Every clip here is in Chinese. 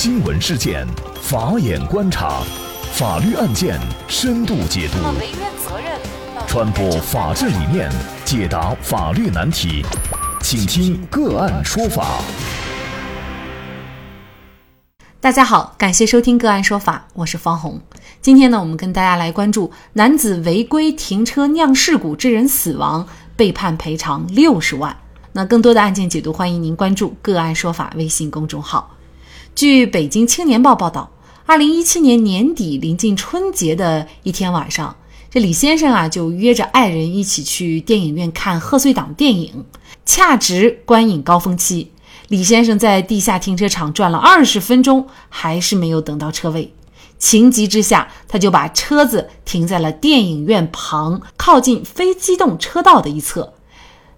新闻事件，法眼观察，法律案件深度解读，传播法治理念，解答法律难题，请听个案说法。大家好，感谢收听个案说法，我是方红。今天呢，我们跟大家来关注男子违规停车酿事故致人死亡，被判赔偿六十万。那更多的案件解读，欢迎您关注个案说法微信公众号。据北京青年报报道，二零一七年年底临近春节的一天晚上，这李先生啊就约着爱人一起去电影院看贺岁档电影。恰值观影高峰期，李先生在地下停车场转了二十分钟，还是没有等到车位。情急之下，他就把车子停在了电影院旁靠近非机动车道的一侧。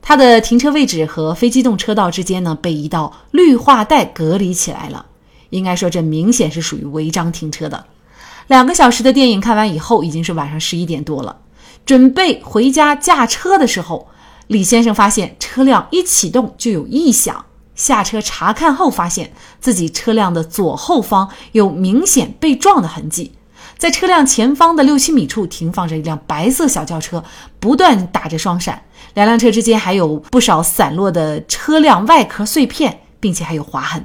他的停车位置和非机动车道之间呢，被一道绿化带隔离起来了。应该说，这明显是属于违章停车的。两个小时的电影看完以后，已经是晚上十一点多了。准备回家驾车的时候，李先生发现车辆一启动就有异响。下车查看后，发现自己车辆的左后方有明显被撞的痕迹。在车辆前方的六七米处停放着一辆白色小轿车，不断打着双闪。两辆车之间还有不少散落的车辆外壳碎片，并且还有划痕。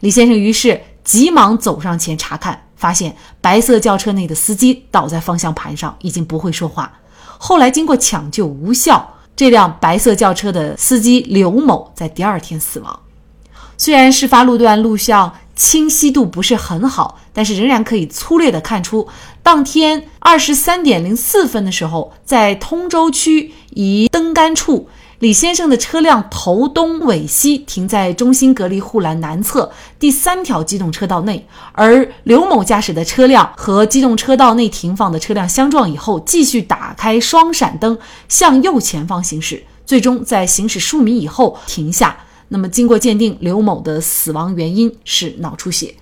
李先生于是急忙走上前查看，发现白色轿车内的司机倒在方向盘上，已经不会说话。后来经过抢救无效，这辆白色轿车的司机刘某在第二天死亡。虽然事发路段录像清晰度不是很好，但是仍然可以粗略地看出，当天二十三点零四分的时候，在通州区一灯杆处。李先生的车辆头东尾西停在中心隔离护栏南侧第三条机动车道内，而刘某驾驶的车辆和机动车道内停放的车辆相撞以后，继续打开双闪灯向右前方行驶，最终在行驶数米以后停下。那么，经过鉴定，刘某的死亡原因是脑出血。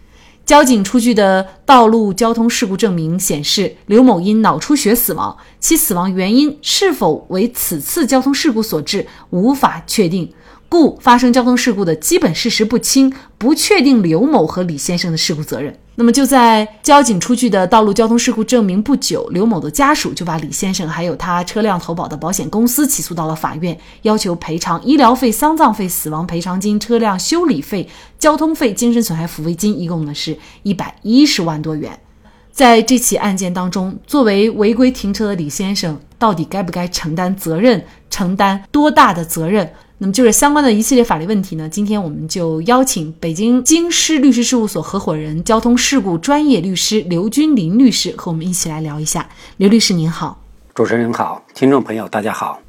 交警出具的道路交通事故证明显示，刘某因脑出血死亡，其死亡原因是否为此次交通事故所致，无法确定。故发生交通事故的基本事实不清，不确定刘某和李先生的事故责任。那么就在交警出具的道路交通事故证明不久，刘某的家属就把李先生还有他车辆投保的保险公司起诉到了法院，要求赔偿医疗费、丧葬费、死亡赔偿金、车辆修理费、交通费、精神损害抚慰金，一共呢是一百一十万多元。在这起案件当中，作为违规停车的李先生，到底该不该承担责任？承担多大的责任？那么就是相关的一系列法律问题呢？今天我们就邀请北京京师律师事务所合伙人、交通事故专业律师刘君林律师和我们一起来聊一下。刘律师您好，主持人好，听众朋友大家好。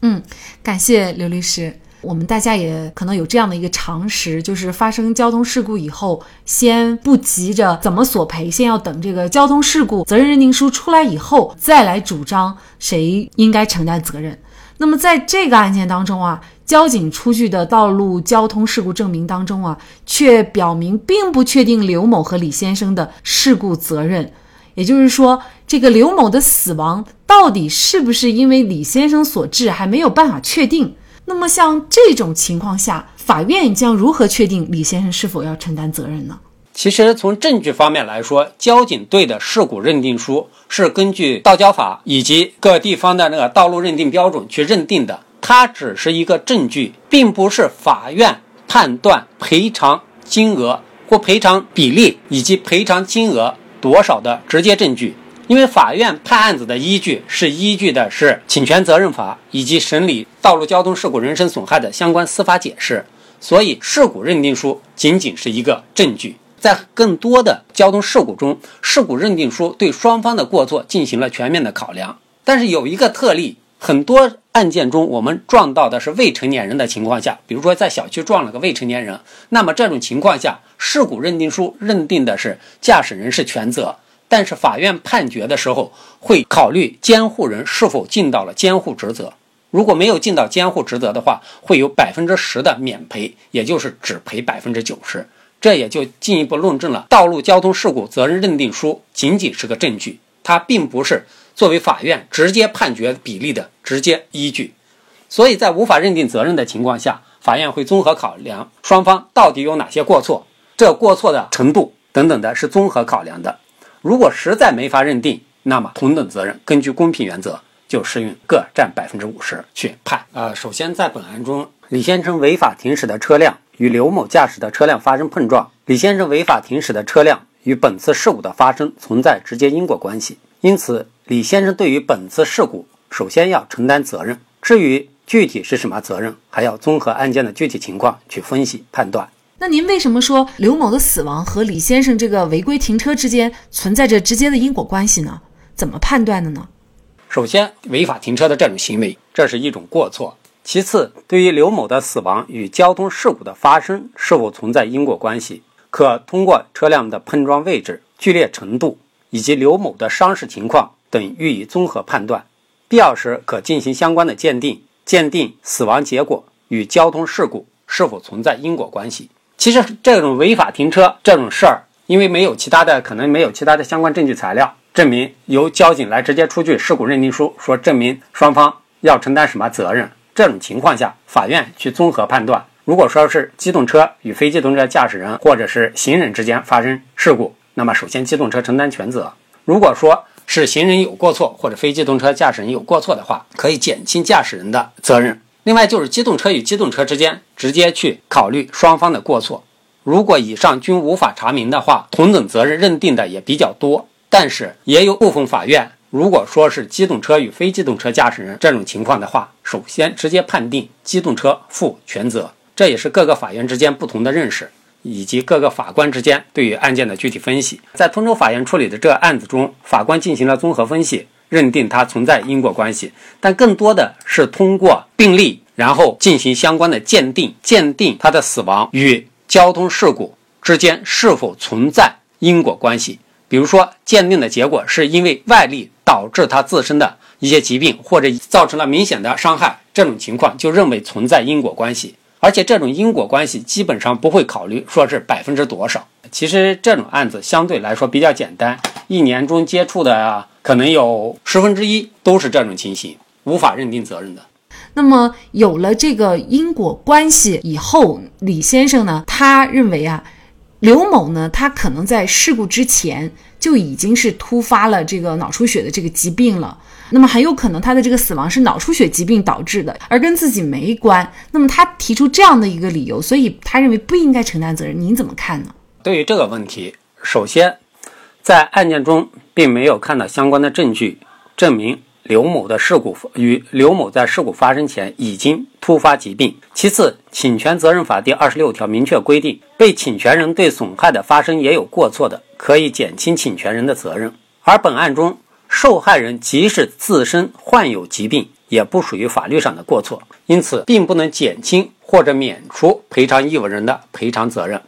嗯，感谢刘律师。我们大家也可能有这样的一个常识，就是发生交通事故以后，先不急着怎么索赔，先要等这个交通事故责任认定书出来以后，再来主张谁应该承担责任。那么在这个案件当中啊。交警出具的道路交通事故证明当中啊，却表明并不确定刘某和李先生的事故责任。也就是说，这个刘某的死亡到底是不是因为李先生所致，还没有办法确定。那么，像这种情况下，法院将如何确定李先生是否要承担责任呢？其实，从证据方面来说，交警队的事故认定书是根据道交法以及各地方的那个道路认定标准去认定的。它只是一个证据，并不是法院判断赔偿金额或赔偿比例以及赔偿金额多少的直接证据。因为法院判案子的依据是依据的是侵权责任法以及审理道路交通事故人身损害的相关司法解释，所以事故认定书仅仅是一个证据。在更多的交通事故中，事故认定书对双方的过错进行了全面的考量，但是有一个特例。很多案件中，我们撞到的是未成年人的情况下，比如说在小区撞了个未成年人，那么这种情况下，事故认定书认定的是驾驶人是全责，但是法院判决的时候会考虑监护人是否尽到了监护职责，如果没有尽到监护职责的话，会有百分之十的免赔，也就是只赔百分之九十，这也就进一步论证了道路交通事故责任认定书仅仅是个证据，它并不是。作为法院直接判决比例的直接依据，所以在无法认定责任的情况下，法院会综合考量双方到底有哪些过错，这过错的程度等等的是综合考量的。如果实在没法认定，那么同等责任根据公平原则就适用各占百分之五十去判。呃，首先在本案中，李先生违法停驶的车辆与刘某驾驶的车辆发生碰撞，李先生违法停驶的车辆与本次事故的发生存在直接因果关系，因此李先生对于本次事故首先要承担责任。至于具体是什么责任，还要综合案件的具体情况去分析判断。那您为什么说刘某的死亡和李先生这个违规停车之间存在着直接的因果关系呢？怎么判断的呢？首先，违法停车的这种行为，这是一种过错。其次，对于刘某的死亡与交通事故的发生是否存在因果关系，可通过车辆的碰撞位置、剧烈程度以及刘某的伤势情况等予以综合判断。必要时可进行相关的鉴定，鉴定死亡结果与交通事故是否存在因果关系。其实，这种违法停车这种事儿，因为没有其他的，可能没有其他的相关证据材料。证明由交警来直接出具事故认定书，说证明双方要承担什么责任。这种情况下，法院去综合判断。如果说是机动车与非机动车驾驶人或者是行人之间发生事故，那么首先机动车承担全责。如果说是行人有过错或者非机动车驾驶人有过错的话，可以减轻驾驶人的责任。另外就是机动车与机动车之间直接去考虑双方的过错。如果以上均无法查明的话，同等责任认定的也比较多。但是也有部分法院，如果说是机动车与非机动车驾驶人这种情况的话，首先直接判定机动车负全责。这也是各个法院之间不同的认识，以及各个法官之间对于案件的具体分析。在通州法院处理的这个案子中，法官进行了综合分析，认定它存在因果关系，但更多的是通过病例，然后进行相关的鉴定，鉴定他的死亡与交通事故之间是否存在因果关系。比如说，鉴定的结果是因为外力导致他自身的一些疾病，或者造成了明显的伤害，这种情况就认为存在因果关系。而且这种因果关系基本上不会考虑说是百分之多少。其实这种案子相对来说比较简单，一年中接触的啊，可能有十分之一都是这种情形，无法认定责任的。那么有了这个因果关系以后，李先生呢，他认为啊。刘某呢，他可能在事故之前就已经是突发了这个脑出血的这个疾病了，那么很有可能他的这个死亡是脑出血疾病导致的，而跟自己没关。那么他提出这样的一个理由，所以他认为不应该承担责任。您怎么看呢？对于这个问题，首先在案件中并没有看到相关的证据证明。刘某的事故与刘某在事故发生前已经突发疾病。其次，侵权责任法第二十六条明确规定，被侵权人对损害的发生也有过错的，可以减轻侵权人的责任。而本案中，受害人即使自身患有疾病，也不属于法律上的过错，因此并不能减轻或者免除赔偿义务人的赔偿责任。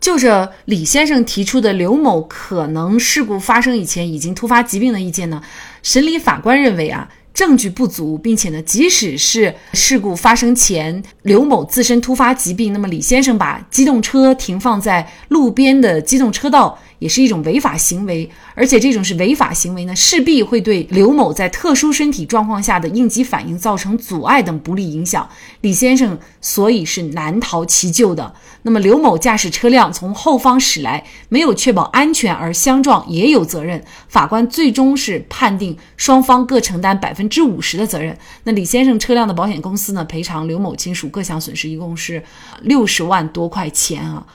就着李先生提出的刘某可能事故发生以前已经突发疾病的意见呢，审理法官认为啊，证据不足，并且呢，即使是事故发生前刘某自身突发疾病，那么李先生把机动车停放在路边的机动车道。也是一种违法行为，而且这种是违法行为呢，势必会对刘某在特殊身体状况下的应急反应造成阻碍等不利影响。李先生所以是难逃其咎的。那么刘某驾驶车辆从后方驶来，没有确保安全而相撞，也有责任。法官最终是判定双方各承担百分之五十的责任。那李先生车辆的保险公司呢，赔偿刘某亲属各项损失，一共是六十万多块钱啊。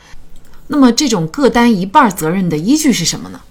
那么这种各担一半责任的依据是什么呢？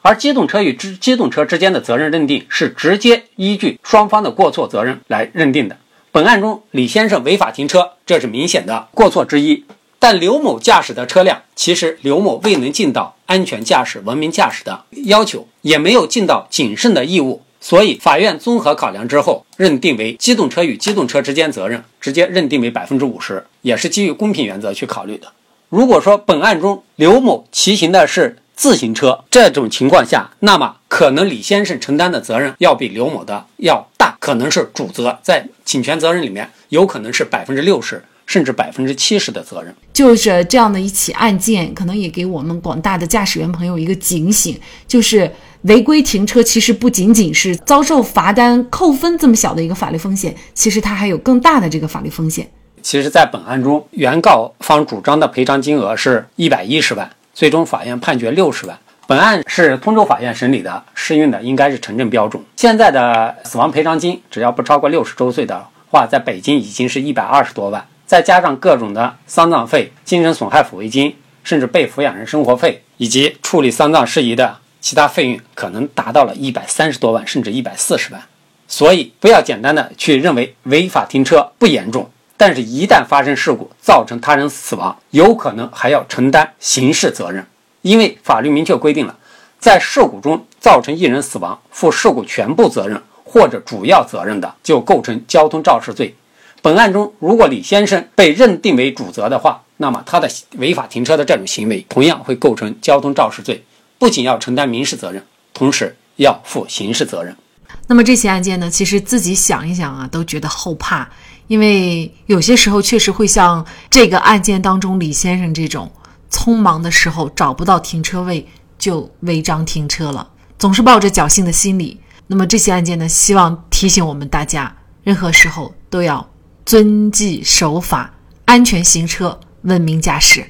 而机动车与之机动车之间的责任认定是直接依据双方的过错责任来认定的。本案中，李先生违法停车，这是明显的过错之一。但刘某驾驶的车辆，其实刘某未能尽到安全驾驶、文明驾驶的要求，也没有尽到谨慎的义务，所以法院综合考量之后，认定为机动车与机动车之间责任直接认定为百分之五十，也是基于公平原则去考虑的。如果说本案中刘某骑行的是自行车，这种情况下，那么可能李先生承担的责任要比刘某的要大，可能是主责，在侵权责任里面有可能是百分之六十甚至百分之七十的责任。就是这样的一起案件，可能也给我们广大的驾驶员朋友一个警醒，就是违规停车其实不仅仅是遭受罚单、扣分这么小的一个法律风险，其实它还有更大的这个法律风险。其实，在本案中，原告方主张的赔偿金额是一百一十万，最终法院判决六十万。本案是通州法院审理的，适用的应该是城镇标准。现在的死亡赔偿金，只要不超过六十周岁的话，在北京已经是一百二十多万，再加上各种的丧葬费、精神损害抚慰金，甚至被抚养人生活费以及处理丧葬事宜的其他费用，可能达到了一百三十多万，甚至一百四十万。所以，不要简单的去认为违法停车不严重，但是，一旦发生事故造成他人死亡，有可能还要承担刑事责任。因为法律明确规定了，在事故中造成一人死亡，负事故全部责任或者主要责任的，就构成交通肇事罪。本案中，如果李先生被认定为主责的话，那么他的违法停车的这种行为同样会构成交通肇事罪，不仅要承担民事责任，同时要负刑事责任。那么这起案件呢，其实自己想一想啊，都觉得后怕，因为有些时候确实会像这个案件当中李先生这种。匆忙的时候找不到停车位就违章停车了，总是抱着侥幸的心理。那么这些案件呢？希望提醒我们大家，任何时候都要遵纪守法，安全行车，文明驾驶。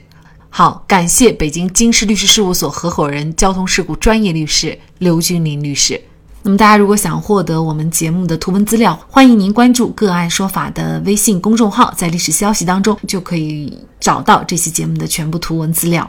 好，感谢北京京师律师事务所合伙人、交通事故专业律师刘军林律师。那么大家如果想获得我们节目的图文资料，欢迎您关注“个案说法”的微信公众号，在历史消息当中就可以找到这期节目的全部图文资料。